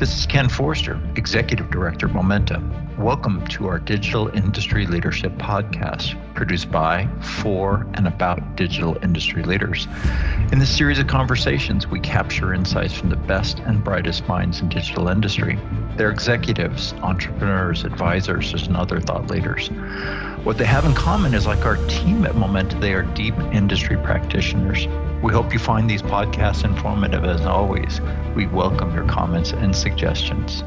This is Ken Forster, Executive Director of Momenta. Welcome to our Digital Industry Leadership Podcast, produced by, for, and about digital industry leaders. In this series of conversations, we capture insights from the best and brightest minds in digital industry. They're executives, entrepreneurs, advisors, and other thought leaders. What they have in common is like our team at Momenta, they are deep industry practitioners. We hope you find these podcasts informative as always. We welcome your comments and suggestions.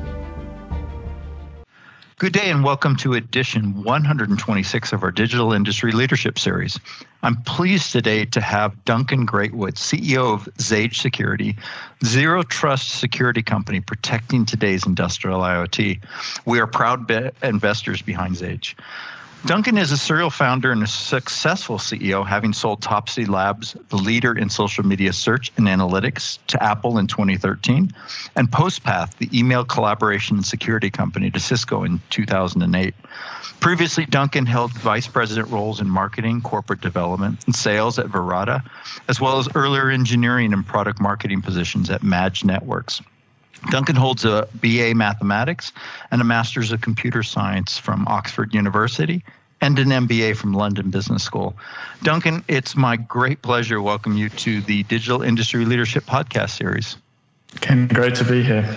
Good day and welcome to edition 126 of our Digital Industry Leadership Series. I'm pleased today to have Duncan Greatwood, CEO of Xage Security, zero trust security company protecting today's industrial IoT. We are proud be- investors behind Xage. Duncan is a serial founder and a successful CEO, having sold Topsy Labs, the leader in social media search and analytics, to Apple in 2013, and Postpath, the email collaboration and security company, to Cisco in 2008. Previously, Duncan held vice president roles in marketing, corporate development, and sales at Verata, as well as earlier engineering and product marketing positions at Madge Networks. Duncan holds a BA in Mathematics and a Master's of Computer Science from Oxford University and an MBA from London Business School. Duncan, it's my great pleasure to welcome you to the Digital Industry Leadership Podcast Series. Ken, great to be here.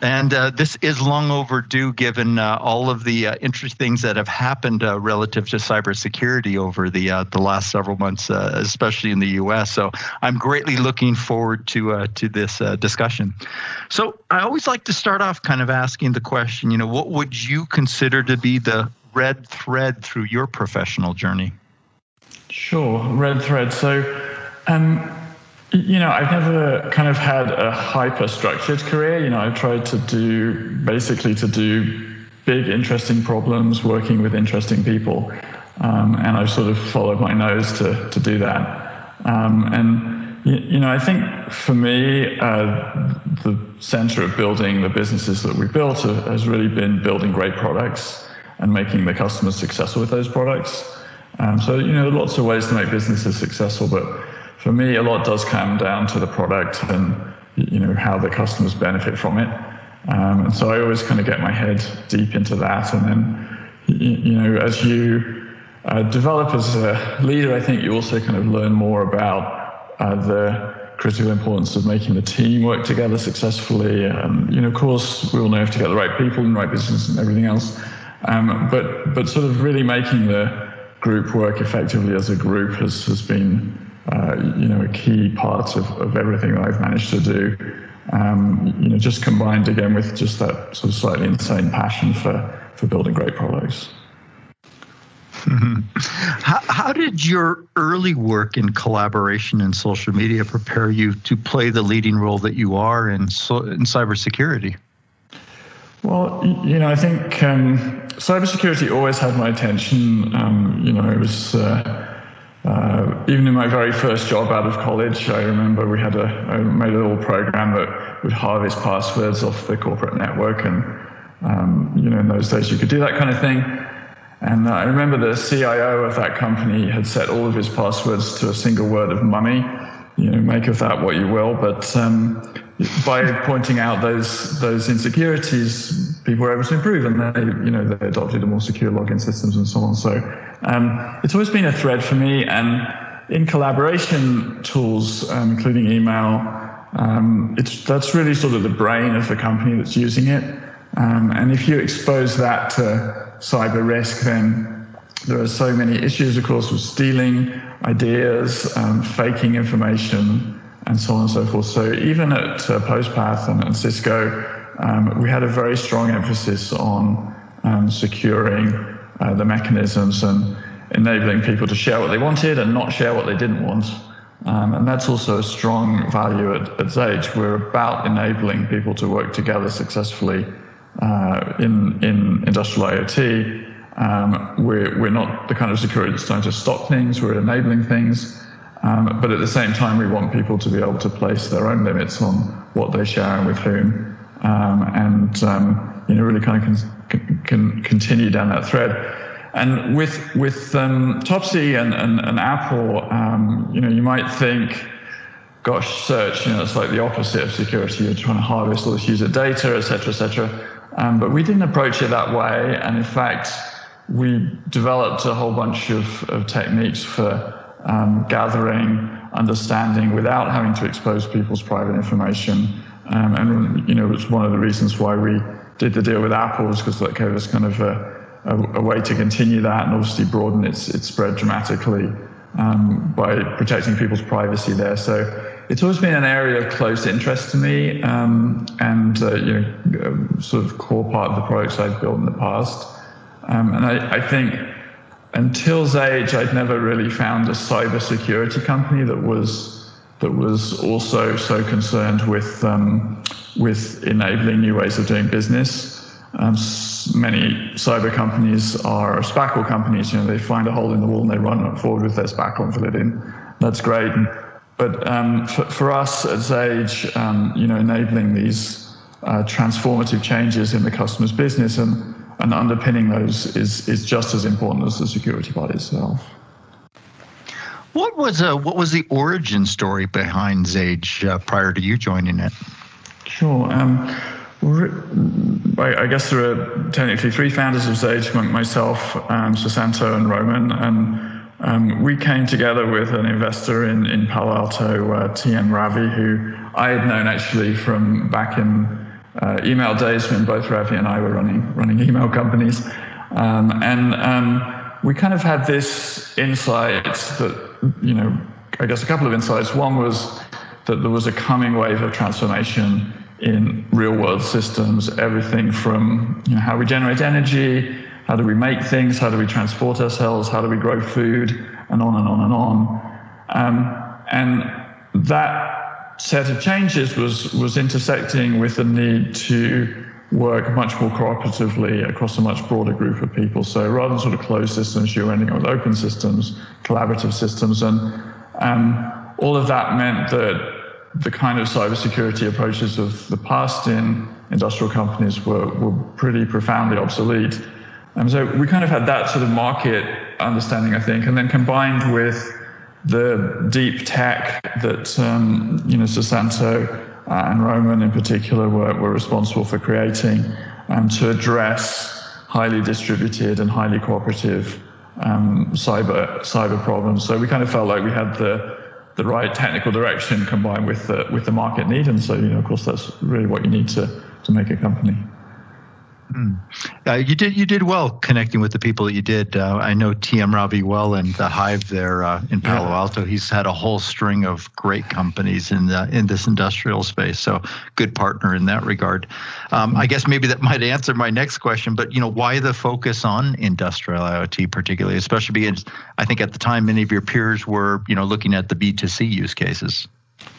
And uh, this is long overdue given uh, all of the uh, interesting things that have happened uh, relative to cybersecurity over the uh, the last several months, uh, especially in the U.S. So I'm greatly looking forward to to this discussion. So I always like to start off kind of asking the question, you know, what would you consider to be the red thread through your professional journey? Sure, red thread. So. Um, you know, I've never kind of had a hyper structured career. You know, I've tried to do basically to do big, interesting problems, working with interesting people. Um, and I've sort of followed my nose to, to do that. Um, and, you, know, I think for me, uh, the center of building the businesses that we built has really been building great products and making the customers successful with those products. Um, so, you know, lots of ways to make businesses successful, but for me, a lot does come down to the product and you know how the customers benefit from it. Um, and so I always kind of get my head deep into that, and then you know as you uh, develop as a leader, I think you also kind of learn more about uh, the critical importance of making the team work together successfully. Um, you know, of course, we all know have to get the right people and the right business and everything else. Um, but but sort of really making the group work effectively as a group has has been uh, you know, a key part of, of everything that I've managed to do. Um, you know, just combined again with just that sort of slightly insane passion for, for building great products. How, how, did your early work in collaboration and social media prepare you to play the leading role that you are in, so, in cybersecurity? Well, you know, I think um, cybersecurity always had my attention. Um, you know, it was uh, uh, even in my very first job out of college, I remember we had a I made a little program that would harvest passwords off the corporate network, and um, you know in those days you could do that kind of thing. And I remember the CIO of that company had set all of his passwords to a single word of money. You know, make of that what you will. But um, by pointing out those those insecurities, people were able to improve, and they you know they adopted a more secure login systems and so on. So um, it's always been a thread for me, and in collaboration tools, um, including email, um, it's that's really sort of the brain of the company that's using it. Um, and if you expose that to cyber risk, then there are so many issues, of course, with stealing ideas, um, faking information, and so on and so forth. So even at uh, Postpath and, Cisco, um, we had a very strong emphasis on um, securing uh, the mechanisms and enabling people to share what they wanted and not share what they didn't want. Um, and that's also a strong value at, at Xage. We're about enabling people to work together successfully uh, in, in industrial IoT. Um, we're, we're not the kind of security that's trying to stop things, we're enabling things. Um, but at the same time, we want people to be able to place their own limits on what they share and with whom, um, and um, you know, really kind of can, can continue down that thread. And with with um, Topsy and, and, and Apple, um, you know, you might think, gosh, search, you know, it's like the opposite of security. You're trying to harvest all this user data, et cetera, et cetera. But we didn't approach it that way. And in fact, we developed a whole bunch of, of techniques for um, gathering, understanding without having to expose people's private information. Um, and, you know, it's one of the reasons why we did the deal with Apple because that gave us kind of a, a, a, way to continue that and obviously broaden its, its spread dramatically um, by protecting people's privacy there. So it's always been an area of close interest to me um, and uh, you know sort of core part of the products I've built in the past. Um, and I, I, think until Xage, I'd never really found a cybersecurity company that was that was also so concerned with um, with enabling new ways of doing business. Um, many cyber companies are spackle companies. You know, they find a hole in the wall and they run forward with their spackle and fill it in. That's great. And, but um, for, for, us at Xage, um, you know, enabling these uh, transformative changes in the customer's business and, and underpinning those is, is just as important as the security part itself. What was uh, what was the origin story behind Xage uh, prior to you joining it? Sure. Um, I guess there are technically three founders of Xage, myself, um, Susanto, and Roman. And um, we came together with an investor in, in Palo Alto, uh, TM Ravi, who I had known actually from back in uh, email days when both Ravi and I were running, running email companies. Um, and um, we kind of had this insight that, you know, I guess a couple of insights. One was that there was a coming wave of transformation in real world systems, everything from you know, how we generate energy, how do we make things, how do we transport ourselves, how do we grow food, and on and on and on. Um, and that set of changes was, was intersecting with the need to work much more cooperatively across a much broader group of people. So rather than sort of closed systems, you're ending up with open systems, collaborative systems, and um, all of that meant that the kind of cybersecurity approaches of the past in industrial companies were, were pretty profoundly obsolete. And so we kind of had that sort of market understanding, I think, and then combined with the deep tech that um, you know Susanto uh, and Roman in particular were, were responsible for creating um, to address highly distributed and highly cooperative um, cyber cyber problems. So we kind of felt like we had the the right technical direction combined with the with the market need. And so, you know, of course, that's really what you need to to make a company. Mm. Uh, you did you did well connecting with the people that you did. Uh, I know TM Ravi well and the Hive there uh, in Palo. Alto. He's had a whole string of great companies in the, in this industrial space. So good partner in that regard. Um, I guess maybe that might answer my next question. But you know, why the focus on industrial IoT particularly, especially because I think at the time many of your peers were you know looking at the B2C use cases.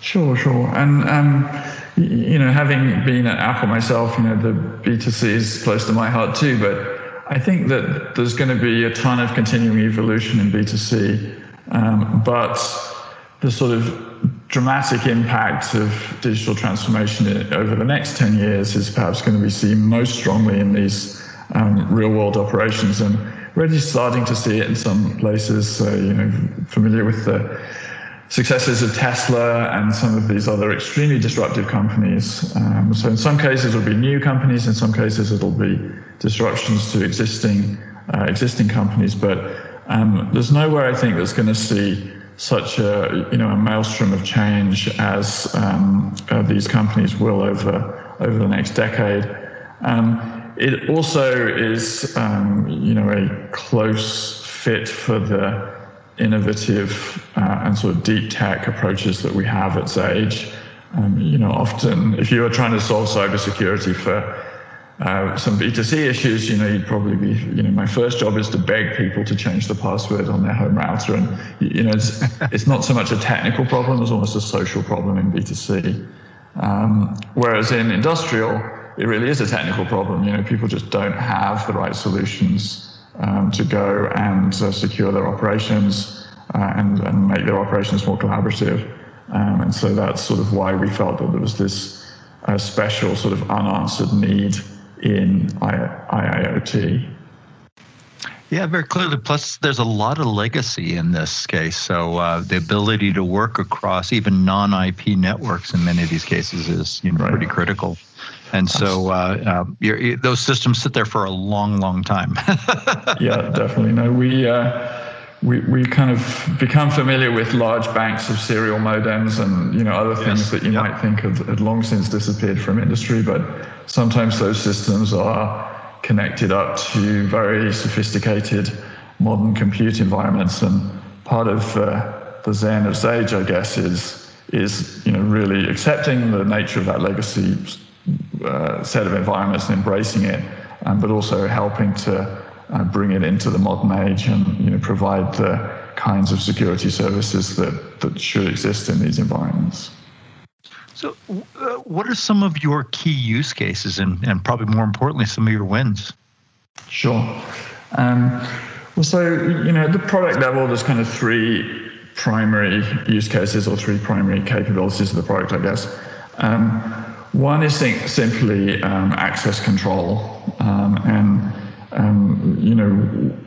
Sure, sure. And, um, you know, having been at Apple myself, you know, the B2C is close to my heart too, but I think that there's going to be a ton of continuing evolution in B2C. Um, but the sort of dramatic impact of digital transformation over the next 10 years is perhaps going to be seen most strongly in these um, real world operations. And we're already starting to see it in some places. So, you know, familiar with the successes of Tesla and some of these other extremely disruptive companies. Um, so in some cases it'll be new companies, in some cases it'll be disruptions to existing uh, existing companies. But um, there's nowhere I think that's going to see such a you know a maelstrom of change as um, uh, these companies will over over the next decade. Um, it also is um, you know a close fit for the innovative uh, and sort of deep tech approaches that we have at Xage. Um, you know, often if you were trying to solve cybersecurity for uh, some B2C issues, you know, you'd probably be, you know, my first job is to beg people to change the password on their home router. And, you know, it's, it's not so much a technical problem, it's almost a social problem in B2C. Um, whereas in industrial, it really is a technical problem. You know, people just don't have the right solutions um, to go and uh, secure their operations uh, and, and make their operations more collaborative. Um, and so that's sort of why we felt that there was this uh, special sort of unanswered need in I- IIoT. Yeah, very clearly. Plus, there's a lot of legacy in this case. So uh, the ability to work across even non-IP networks in many of these cases is you know right. pretty critical. And so uh, uh, those systems sit there for a long, long time. yeah, definitely. No, we uh, we, we kind of become familiar with large banks of serial modems and you know other things yes. that you yep. might think have, had long since disappeared from industry, but sometimes those systems are connected up to very sophisticated modern compute environments. And part of uh, the zen of Xage, I guess, is is you know really accepting the nature of that legacy uh, set of environments and embracing it, um, but also helping to uh, bring it into the modern age and you know, provide the kinds of security services that, that should exist in these environments. So, uh, what are some of your key use cases and, and probably more importantly, some of your wins? Sure. Um, well, so, you know, at the product level, there's kind of three primary use cases or three primary capabilities of the product, I guess. Um, one is simply um, access control. Um, and um, you know,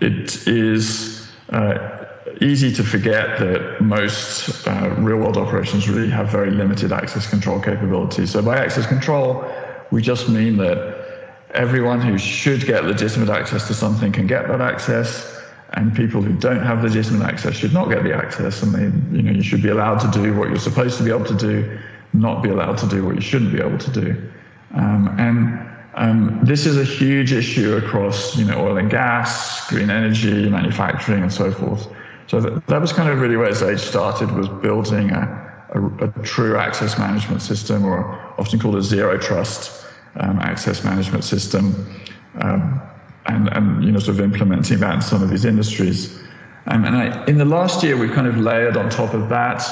it is uh, easy to forget that most uh, real world operations really have very limited access control capabilities. So, by access control, we just mean that everyone who should get legitimate access to something can get that access, and people who don't have legitimate access should not get the access. And they, you know, you should be allowed to do what you're supposed to be able to do, not be allowed to do what you shouldn't be able to do. Um, and um, this is a huge issue across, you know, oil and gas, green energy, manufacturing, and so forth. So that, that was kind of really where Xage started, was building a, a, a true access management system, or often called a zero trust um, access management system, um, and, and you know, sort of implementing that in some of these industries. Um, and I, in the last year, we've kind of layered on top of that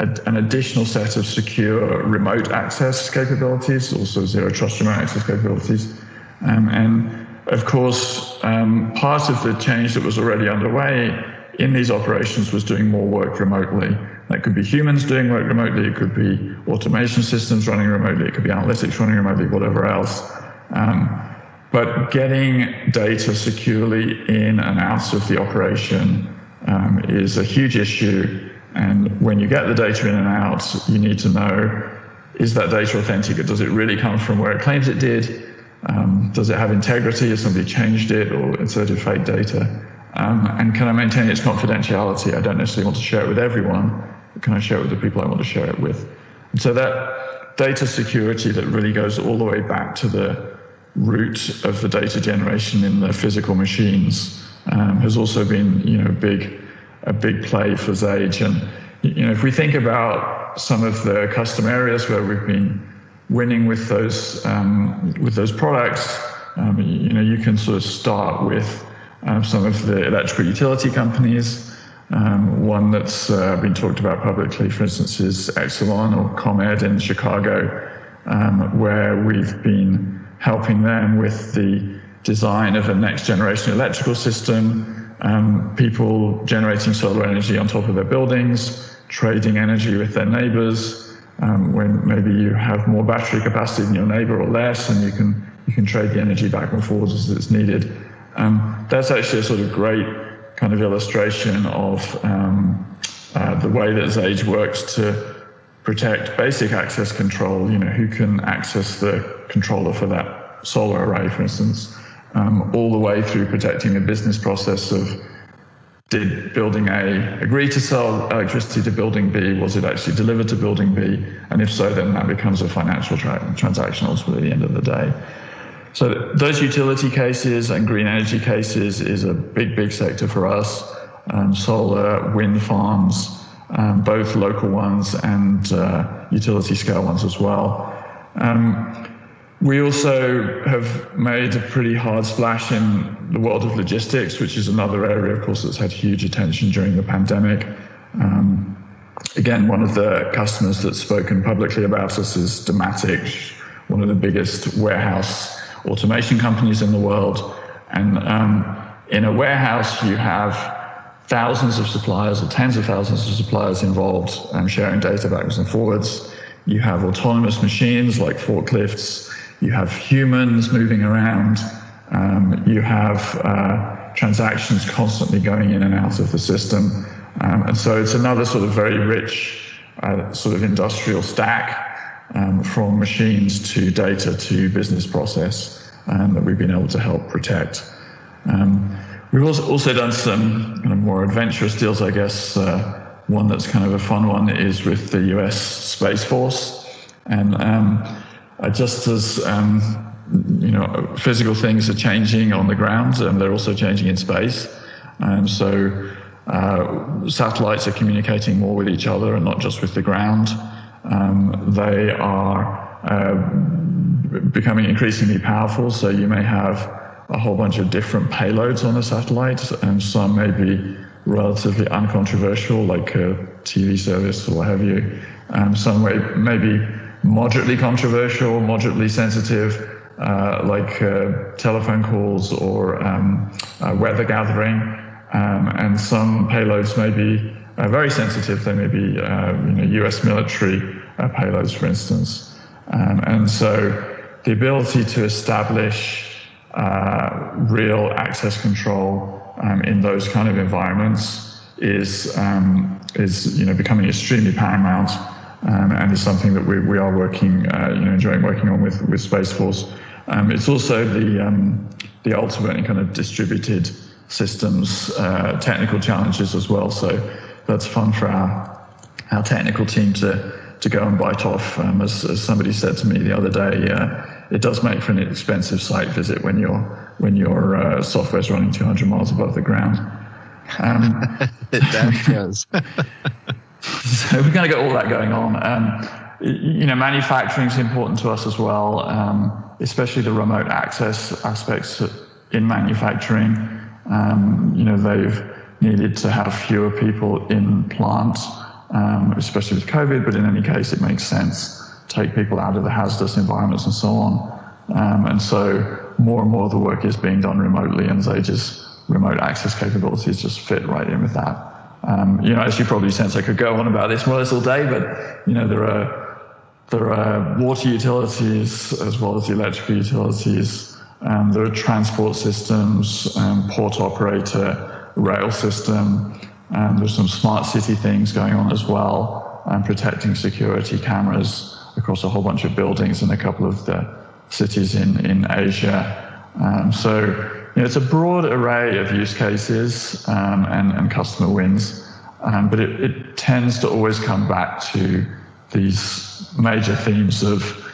an additional set of secure remote access capabilities, also zero trust remote access capabilities. Um, and of course, um, part of the change that was already underway in these operations was doing more work remotely. That could be humans doing work remotely, it could be automation systems running remotely, it could be analytics running remotely, whatever else. Um, but getting data securely in and out of the operation um, is a huge issue and when you get the data in and out, you need to know is that data authentic? Does it really come from where it claims it did? Um, does it have integrity? Has somebody changed it or inserted fake data? Um, and can I maintain its confidentiality? I don't necessarily want to share it with everyone, but can I share it with the people I want to share it with? And so that data security that really goes all the way back to the root of the data generation in the physical machines um, has also been, you know, big a big play for Xage. And you know, if we think about some of the custom areas where we've been winning with those um, with those products, um, you know, you can sort of start with um, some of the electrical utility companies. Um, one that's uh, been talked about publicly, for instance, is Exelon or ComEd in Chicago, um, where we've been helping them with the design of a next generation electrical system um, people generating solar energy on top of their buildings, trading energy with their neighbors. Um, when maybe you have more battery capacity than your neighbor or less, and you can you can trade the energy back and forth as it's needed. Um, that's actually a sort of great kind of illustration of um, uh, the way that Xage works to protect basic access control. You know, who can access the controller for that solar array, for instance um, all the way through protecting the business process of did building A agree to sell electricity to building B? Was it actually delivered to building B? And if so, then that becomes a financial tra- transaction ultimately at the end of the day. So those utility cases and green energy cases is a big, big sector for us. Um, solar, wind farms, um, both local ones and uh, utility scale ones as well. Um, we also have made a pretty hard splash in the world of logistics, which is another area, of course, that's had huge attention during the pandemic. Um, again, one of the customers that's spoken publicly about us is Dematic, one of the biggest warehouse automation companies in the world. And um, in a warehouse, you have thousands of suppliers or tens of thousands of suppliers involved um, sharing data backwards and forwards. You have autonomous machines like forklifts you have humans moving around, um, you have uh, transactions constantly going in and out of the system. Um, and so it's another sort of very rich uh, sort of industrial stack um, from machines to data to business process um, that we've been able to help protect. Um, we've also, done some kind of more adventurous deals, I guess. Uh, one that's kind of a fun one is with the US Space Force. And um, just as um, you know, physical things are changing on the ground, and they're also changing in space. And so uh, satellites are communicating more with each other and not just with the ground. Um, they are uh, becoming increasingly powerful, so you may have a whole bunch of different payloads on a satellite, and some may be relatively uncontroversial, like a TV service or what have you. Um, some may, may be moderately controversial, moderately sensitive, uh, like uh, telephone calls or um, uh, weather gathering. Um, and some payloads may be uh, very sensitive. They may be uh, you know, US military payloads, for instance. Um, and so the ability to establish real access control um, in those kind of environments is um, is you know becoming extremely paramount, um, and is something that we, we are working uh, you know enjoying working on with with Space Force. Um, it's also the um, the ultimate kind of distributed systems uh, technical challenges as well. So that's fun for our our technical team to to go and bite off. Um, as, as somebody said to me the other day, uh, it does make for an expensive site visit when your when your uh, software is running 200 miles above the ground. Um, it does. so we're going to get all that going on. Um, you know, manufacturing is important to us as well, um, especially the remote access aspects in manufacturing. Um, you know, they've needed to have fewer people in plants, um, especially with COVID, but in any case, it makes sense take people out of the hazardous environments and so on. Um, and so more and more of the work is being done remotely, and Xage's remote access capabilities just fit right in with that. Um, you know, as you probably sense, I could go on about this more or less all day, but you know, there are there are water utilities as well as electrical utilities. Um, there are transport systems, um, port operator, rail system. and there's some smart city things going on as well, and protecting security cameras across a whole bunch of buildings in a couple of the cities in, in Asia. Um, so it's a broad array of use cases um, and, and customer wins, um, but it, it tends to always come back to these major themes of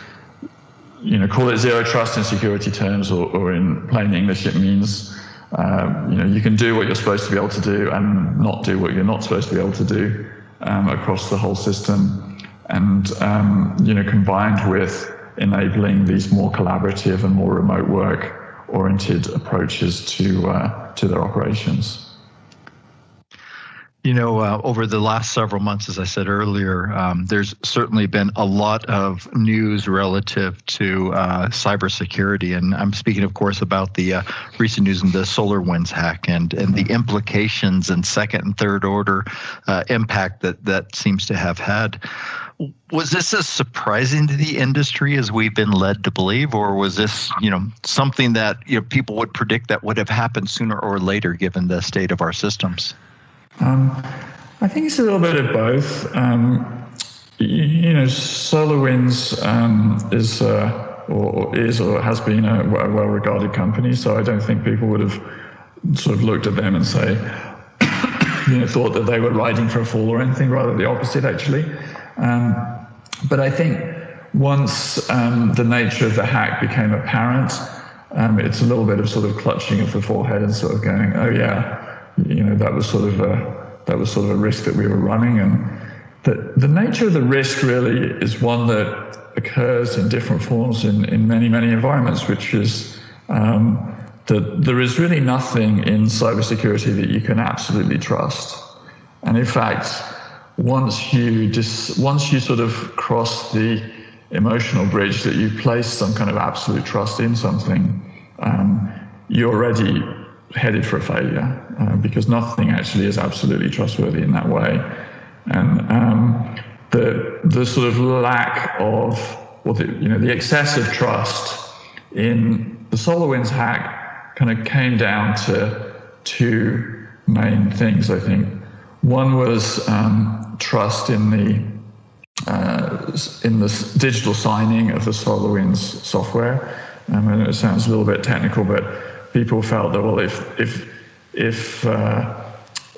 you know, call it zero trust in security terms, or, or in plain English, it means um, you know you can do what you're supposed to be able to do and not do what you're not supposed to be able to do um, across the whole system. And um, you know combined with enabling these more collaborative and more remote work oriented approaches to uh, to their operations. You know, uh, over the last several months, as I said earlier, um, there's certainly been a lot of news relative to uh, cybersecurity, and I'm speaking, of course, about the uh, recent news in the SolarWinds hack and and the implications and second and third order uh, impact that that seems to have had was this as surprising to the industry as we've been led to believe, or was this, you know, something that you know people would predict that would have happened sooner or later, given the state of our systems? Um, I think it's a little bit of both. Um, you know, SolarWinds um, is uh, or is or has been a, a well-regarded company, so I don't think people would have sort of looked at them and say, you know, thought that they were riding for a fall or anything. Rather, the opposite, actually. Um, but I think once um, the nature of the hack became apparent, um, it's a little bit of sort of clutching of the forehead and sort of going, oh yeah, you know, that was sort of a, that was sort of a risk that we were running. And the, the nature of the risk really is one that occurs in different forms in, in many, many environments, which is um, that there is really nothing in cybersecurity that you can absolutely trust. And in fact, once you once you sort of cross the emotional bridge that you place some kind of absolute trust in something, um, you're already headed for a failure uh, because nothing actually is absolutely trustworthy in that way. And um, the the sort of lack of or the you know the excessive trust in the SolarWinds hack kind of came down to two main things, I think. One was um, trust in the uh, in the digital signing of the SolarWinds software. Um, and it sounds a little bit technical, but people felt that well, if if if uh,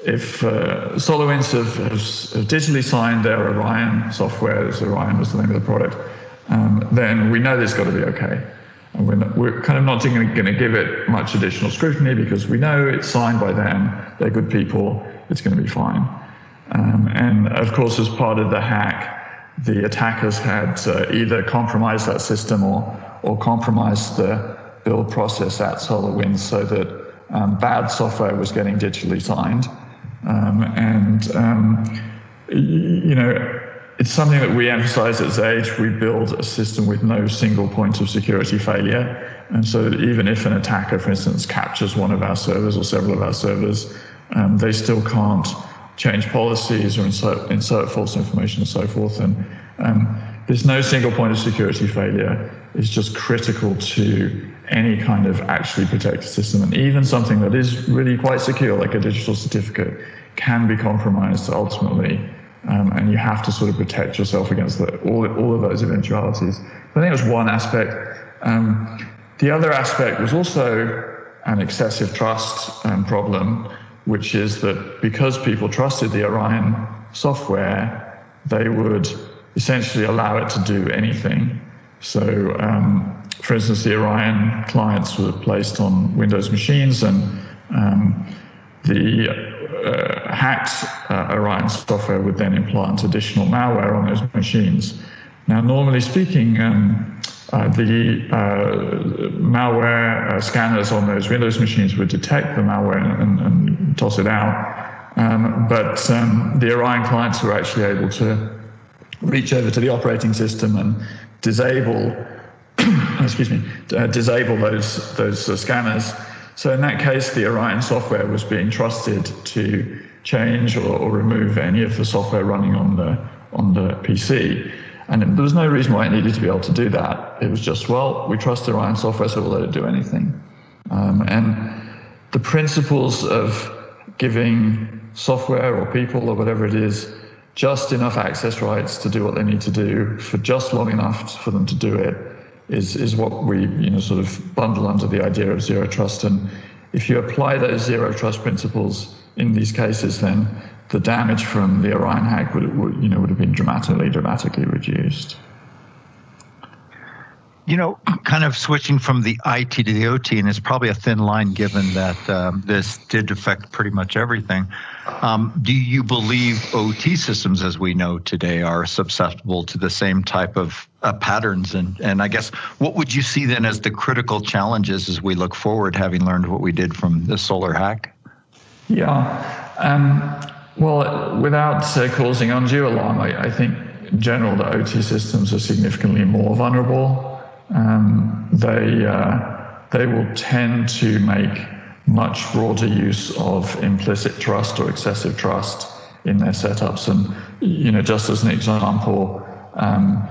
if uh, SolarWinds have, have, digitally signed their Orion software, as Orion was the name of the product, um, then we know this got to be okay. And we're, not, we're kind of not going to give it much additional scrutiny because we know it's signed by them, they're good people, it's going to be fine. Um, and of course, as part of the hack, the attackers had uh, either compromised that system or, or compromised the build process at SolarWinds so that um, bad software was getting digitally signed. Um, and, um, you know, it's something that we emphasize at Xage. We build a system with no single point of security failure. And so even if an attacker, for instance, captures one of our servers or several of our servers, um, they still can't change policies or insert, insert false information and so forth. And um, there's no single point of security failure. It's just critical to any kind of actually protected system. And even something that is really quite secure, like a digital certificate, can be compromised ultimately. Um, and you have to sort of protect yourself against the, all, all of those eventualities. I think it was one aspect. Um, the other aspect was also an excessive trust um, problem, which is that because people trusted the Orion software, they would essentially allow it to do anything. So um, for instance, the Orion clients were placed on Windows machines, and um, the uh, hacked uh, Orion software would then implant additional malware on those machines. Now, normally speaking, um, uh, the uh, malware uh, scanners on those Windows machines would detect the malware and, and toss it out. Um, but um, the Orion clients were actually able to reach over to the operating system and disable excuse me, uh, disable those those uh, scanners. So in that case, the Orion software was being trusted to change or, or, remove any of the software running on the on the PC. And there was no reason why it needed to be able to do that. It was just, well, we trust the Orion software, so we'll let it do anything. Um, and the principles of giving software or people or whatever it is just enough access rights to do what they need to do for just long enough for them to do it is is what we you know sort of bundle under the idea of zero trust. And if you apply those zero trust principles in these cases, then the damage from the Orion hack would, would you know would have been dramatically dramatically reduced. You know, kind of switching from the IT to the OT, and it's probably a thin line given that um, this did affect pretty much everything. Um, do you believe OT systems, as we know today, are susceptible to the same type of uh, patterns? And, and I guess what would you see then as the critical challenges as we look forward, having learned what we did from the solar hack? Yeah. Um, well, without uh, causing undue alarm, I, I think in general the OT systems are significantly more vulnerable um, they, uh, they will tend to make much broader use of implicit trust or excessive trust in their setups. And, you know, just as an example, um,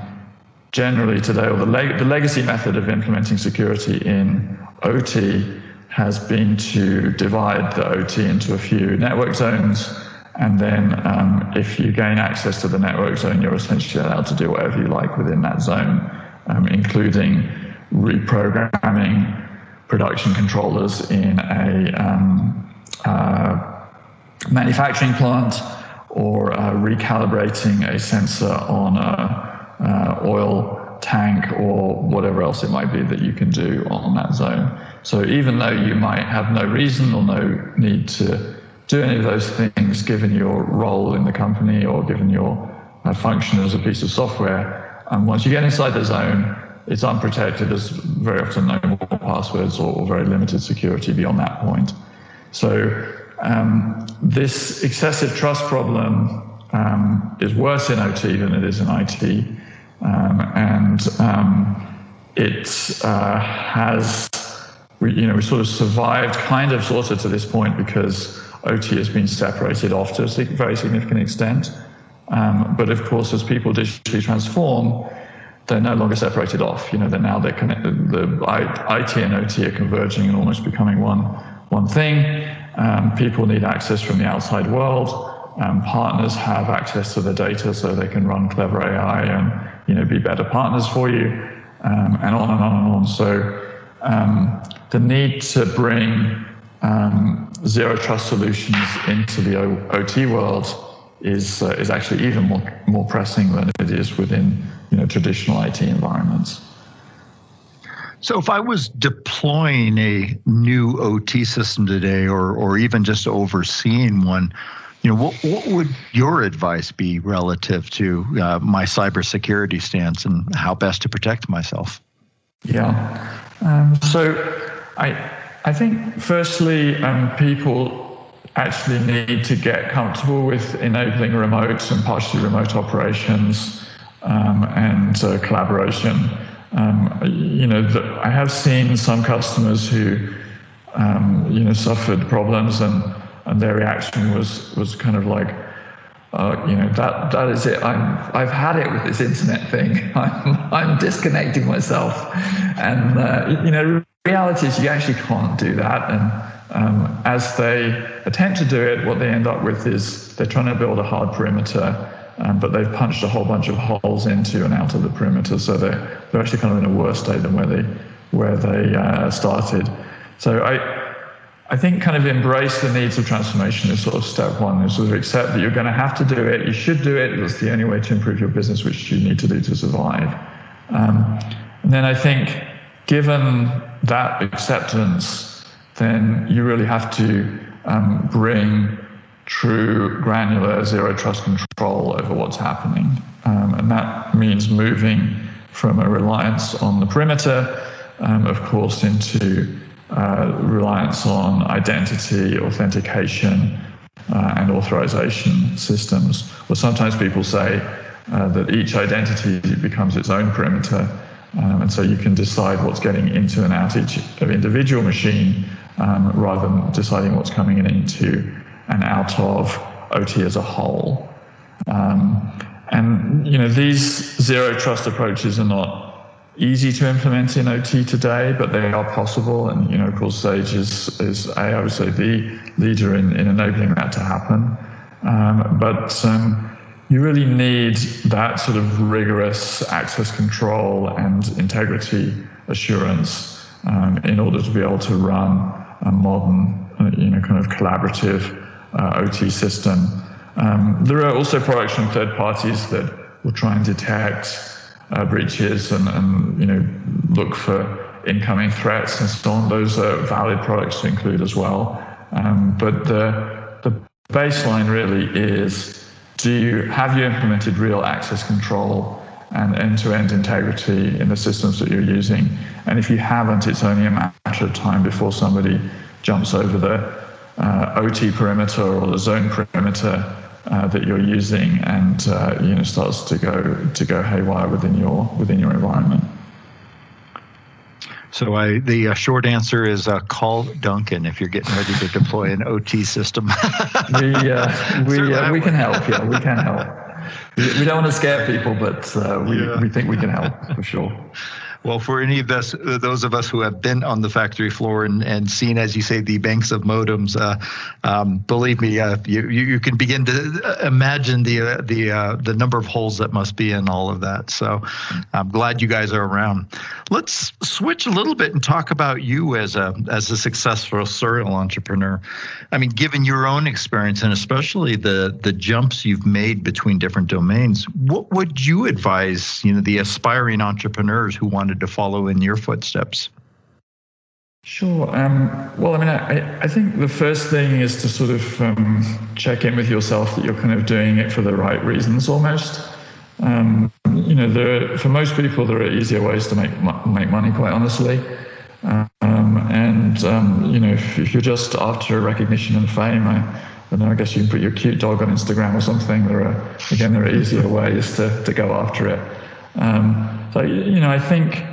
generally today, or the, leg- the legacy method of implementing security in OT has been to divide the OT into a few network zones. And then um, if you gain access to the network zone, you're essentially allowed to do whatever you like within that zone um, including reprogramming production controllers in a um, uh, manufacturing plant or uh, recalibrating a sensor on a uh, oil tank or whatever else it might be that you can do on that zone. So even though you might have no reason or no need to do any of those things, given your role in the company or given your uh, function as a piece of software, and once you get inside the zone, it's unprotected. There's very often no more passwords or, very limited security beyond that point. So um, this excessive trust problem um, is worse in OT than it is in IT, um, and um, it uh, has, we, you know, we sort of survived kind of sort of to this point because OT has been separated off to a very significant extent. Um, but of course, as people digitally transform, they're no longer separated off. You know, they're now they're connected. The IT and OT are converging and almost becoming one one thing. Um, people need access from the outside world. Um, partners have access to the data so they can run clever AI and you know be better partners for you, um, and on and on and on. So um, the need to bring um, zero trust solutions into the o- OT world is uh, is actually even more more pressing than it is within you know traditional IT environments. So if I was deploying a new OT system today, or or even just overseeing one you know, what, what would your advice be relative to uh, my cybersecurity stance and how best to protect myself? Yeah. Um, so I, I think firstly, um, people actually need to get comfortable with enabling remote and partially remote operations um, and uh, collaboration. Um, you know, the, I have seen some customers who, um, you know, suffered problems and and their reaction was was kind of like, uh, you know, that that is it. I'm I've had it with this internet thing. I'm I'm disconnecting myself, and uh, you know, reality is you actually can't do that. And um, as they attempt to do it, what they end up with is they're trying to build a hard perimeter. Um, but they've punched a whole bunch of holes into and out of the perimeter, so they're they're actually kind of in a worse state than where they where they uh, started. So I I think kind of embrace the needs of transformation is sort of step one, is sort of accept that you're going to have to do it. You should do it. That's the only way to improve your business, which you need to do to survive. Um, and then I think, given that acceptance, then you really have to um, bring true granular zero trust control over what's happening. Um, and that means moving from a reliance on the perimeter, um, of course, into uh, reliance on identity, authentication, uh, and authorization systems. Or sometimes people say uh, that each identity becomes its own perimeter, um, and so you can decide what's getting into and out each of individual machine um, rather than deciding what's coming in into and out of OT as a whole. Um, and you know these zero trust approaches are not easy to implement in OT today, but they are possible. And, you know, of course, Xage is, is a, I would say, the leader in, in enabling that to happen. Um, but um, you really need that sort of rigorous access control and integrity assurance um, in order to be able to run a modern, uh, you know, kind of collaborative uh, OT system. Um, there are also products from third parties that will try and detect uh, breaches and, and you know look for incoming threats and so on. Those are valid products to include as well. Um, but the the baseline really is: do you have you implemented real access control and end-to-end integrity in the systems that you're using? And if you haven't, it's only a matter of time before somebody jumps over the uh, OT perimeter or the zone perimeter uh, that you're using and uh, you know starts to go to go haywire within your within your environment. So I, the uh, short answer is uh, call Duncan if you're getting ready to deploy an OT system. we uh, we uh, we can help. Yeah, we can help. We, we don't want to scare people, but uh, we yeah. we think we can help for sure. Well, for any of us, uh, those of us who have been on the factory floor and, and seen, as you say, the banks of modems, uh, um, believe me, uh, you, you can begin to uh, imagine the uh, the uh, the number of holes that must be in all of that. So, I'm glad you guys are around. Let's switch a little bit and talk about you as a as a successful serial entrepreneur. I mean, given your own experience and especially the the jumps you've made between different domains, what would you advise you know the aspiring entrepreneurs who wanted to follow in your footsteps? Sure. Um, well, I mean, I, I think the first thing is to sort of um, check in with yourself that you're kind of doing it for the right reasons almost. Um, you know, there, for most people, there are easier ways to make make money, quite honestly. Um, and um, you know, if, if, you're just after recognition and fame, I, I. I guess you can put your cute dog on Instagram or something. There are again, there are easier ways to to go after it. Um, so you know, I think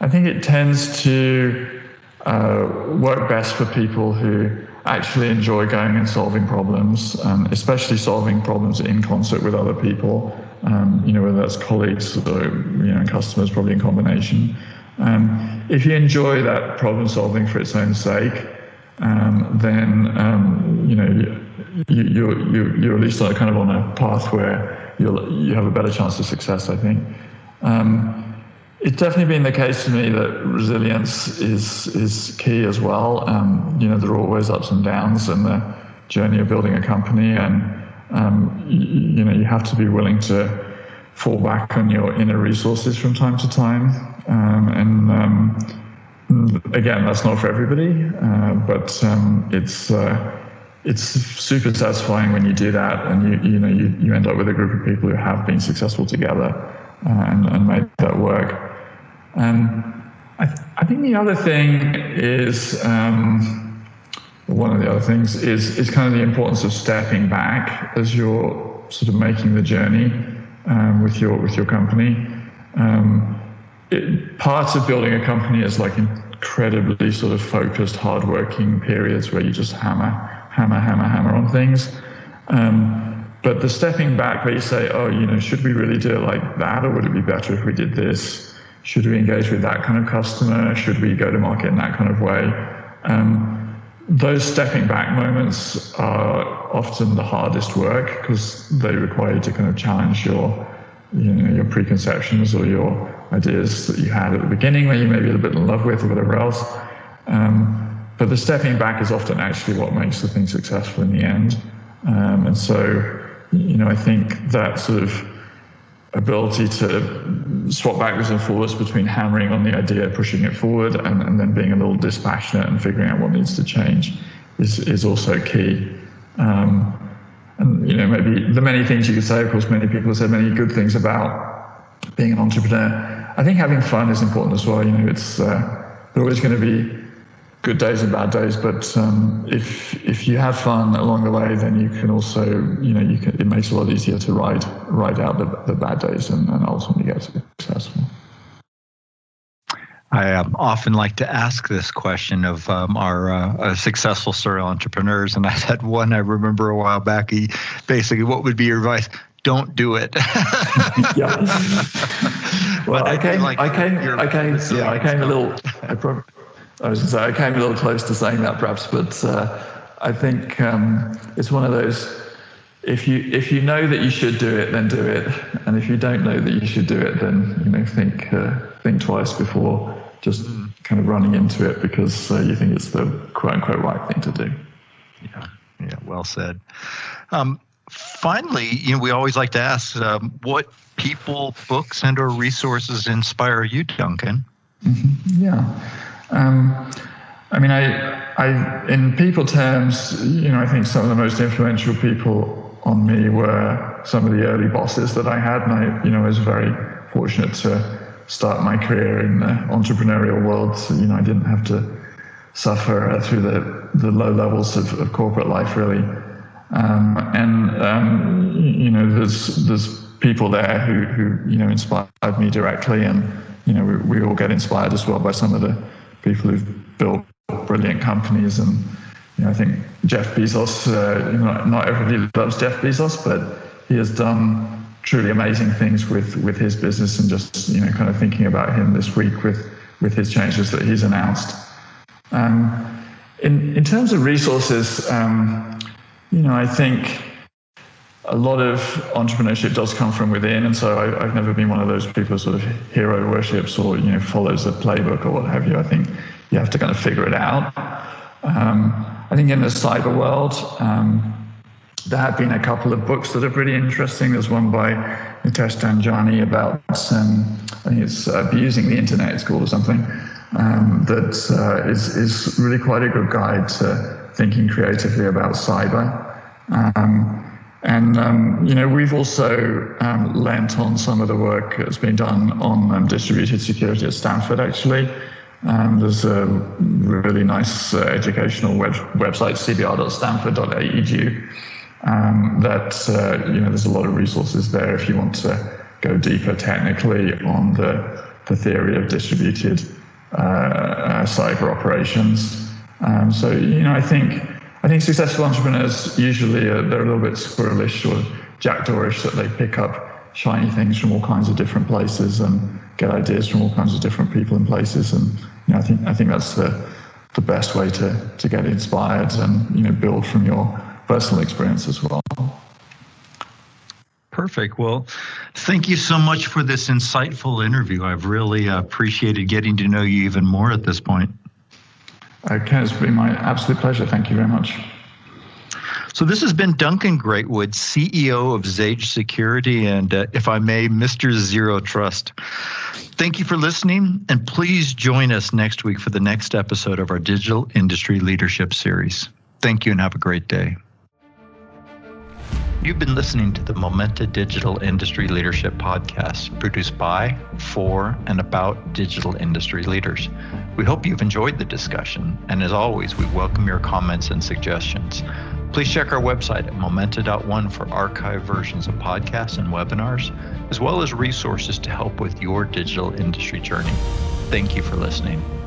I think it tends to uh, work best for people who actually enjoy going and solving problems, um, especially solving problems in concert with other people. Um, you know, whether that's colleagues or you know customers, probably in combination. Um, if you enjoy that problem solving for its own sake, um, then um, you know you, you, you, you're at least kind of on a path where you'll, you have a better chance of success, I think. Um, it's definitely been the case for me that resilience is is key as well. Um, you know, there are always ups and downs in the journey of building a company, and um, you, you, know, you have to be willing to fall back on your inner resources from time to time. Um, and um, again, that's not for everybody, uh, but um, it's uh, it's super satisfying when you do that, and you you know you, you end up with a group of people who have been successful together and, and made that work. Um, I, th- I think the other thing is um, one of the other things is is kind of the importance of stepping back as you're sort of making the journey um, with your with your company. Um, it, part of building a company is like incredibly sort of focused, hardworking periods where you just hammer, hammer, hammer, hammer on things. Um, but the stepping back where you say, oh, you know, should we really do it like that, or would it be better if we did this? Should we engage with that kind of customer? Should we go to market in that kind of way? Um, those stepping back moments are often the hardest work because they require you to kind of challenge your, you know, your preconceptions or your ideas that you had at the beginning where you may be a little bit in love with or whatever else. Um, but the stepping back is often actually what makes the thing successful in the end. Um, and so, you know, I think that sort of ability to swap backwards and forwards between hammering on the idea, pushing it forward, and, and then being a little dispassionate and figuring out what needs to change is, is also key. Um, and you know, maybe the many things you could say, of course, many people have said many good things about being an entrepreneur. I think having fun is important as well. You know, it's uh, always going to be good days and bad days. But um, if if you have fun along the way, then you can also, you know, you can. It makes it a lot easier to ride ride out the, the bad days and, and ultimately get successful. I um, often like to ask this question of um, our uh, successful serial entrepreneurs, and I had one I remember a while back. He basically, what would be your advice? Don't do it. yeah. well, I, I came, like I came, I came, yeah, I came a little. I probably, I was going to say, I came a little close to saying that perhaps, but uh, I think um, it's one of those. If you if you know that you should do it, then do it, and if you don't know that you should do it, then you know think uh, think twice before just mm. kind of running into it because uh, you think it's the quote unquote right thing to do. Yeah, yeah, well said. Um, finally, you know, we always like to ask um, what people, books, and or resources inspire you, Duncan. Mm-hmm. Yeah. Um, I mean, I, I, in people terms, you know, I think some of the most influential people on me were some of the early bosses that I had, and I, you know, was very fortunate to start my career in the entrepreneurial world. So, you know, I didn't have to suffer uh, through the, the low levels of, of corporate life, really. Um, and um, you know, there's there's people there who who you know inspired me directly, and you know, we, we all get inspired as well by some of the people who've built brilliant companies. And you know, I think Jeff Bezos, uh, you know, not everybody loves Jeff Bezos, but he has done truly amazing things with with his business. And just you know, kind of thinking about him this week with with his changes that he's announced. Um, in in terms of resources, um, you know, I think a lot of entrepreneurship does come from within, and so I, have never been one of those people who sort of hero worships or you know follows a playbook or what have you. I think you have to kind of figure it out. Um, I think in the cyber world, um, there have been a couple of books that are pretty interesting. There's one by Nitesh Dhanjani about um, I think it's uh, abusing the internet. It's called or something. Um, that uh, is is really quite a good guide to thinking creatively about cyber. Um, and um, you know, we've also um, lent on some of the work that's been done on um, distributed security at Stanford. Actually, um, there's a really nice uh, educational web- website, cbr.stanford.edu. Um, that uh, you know, there's a lot of resources there if you want to go deeper technically on the the theory of distributed uh, uh cyber operations. Um, so you know, I think I think successful entrepreneurs usually are, they're a little bit squirrelish or jackdawish that they pick up shiny things from all kinds of different places and get ideas from all kinds of different people and places. And you know, I think I think that's the the best way to to get inspired and you know build from your personal experience as well. Perfect. Well, thank you so much for this insightful interview. I've really uh, appreciated getting to know you even more at this point. Okay, it's been my absolute pleasure. Thank you very much. So this has been Duncan Greatwood, CEO of Xage Security, and uh, if I may, Mr. Zero Trust. Thank you for listening, and please join us next week for the next episode of our Digital Industry Leadership Series. Thank you, and have a great day. You've been listening to the Momenta Digital Industry Leadership Podcast, produced by, for, and about digital industry leaders. We hope you've enjoyed the discussion, and as always, we welcome your comments and suggestions. Please check our website at momenta.one for archived versions of podcasts and webinars, as well as resources to help with your digital industry journey. Thank you for listening.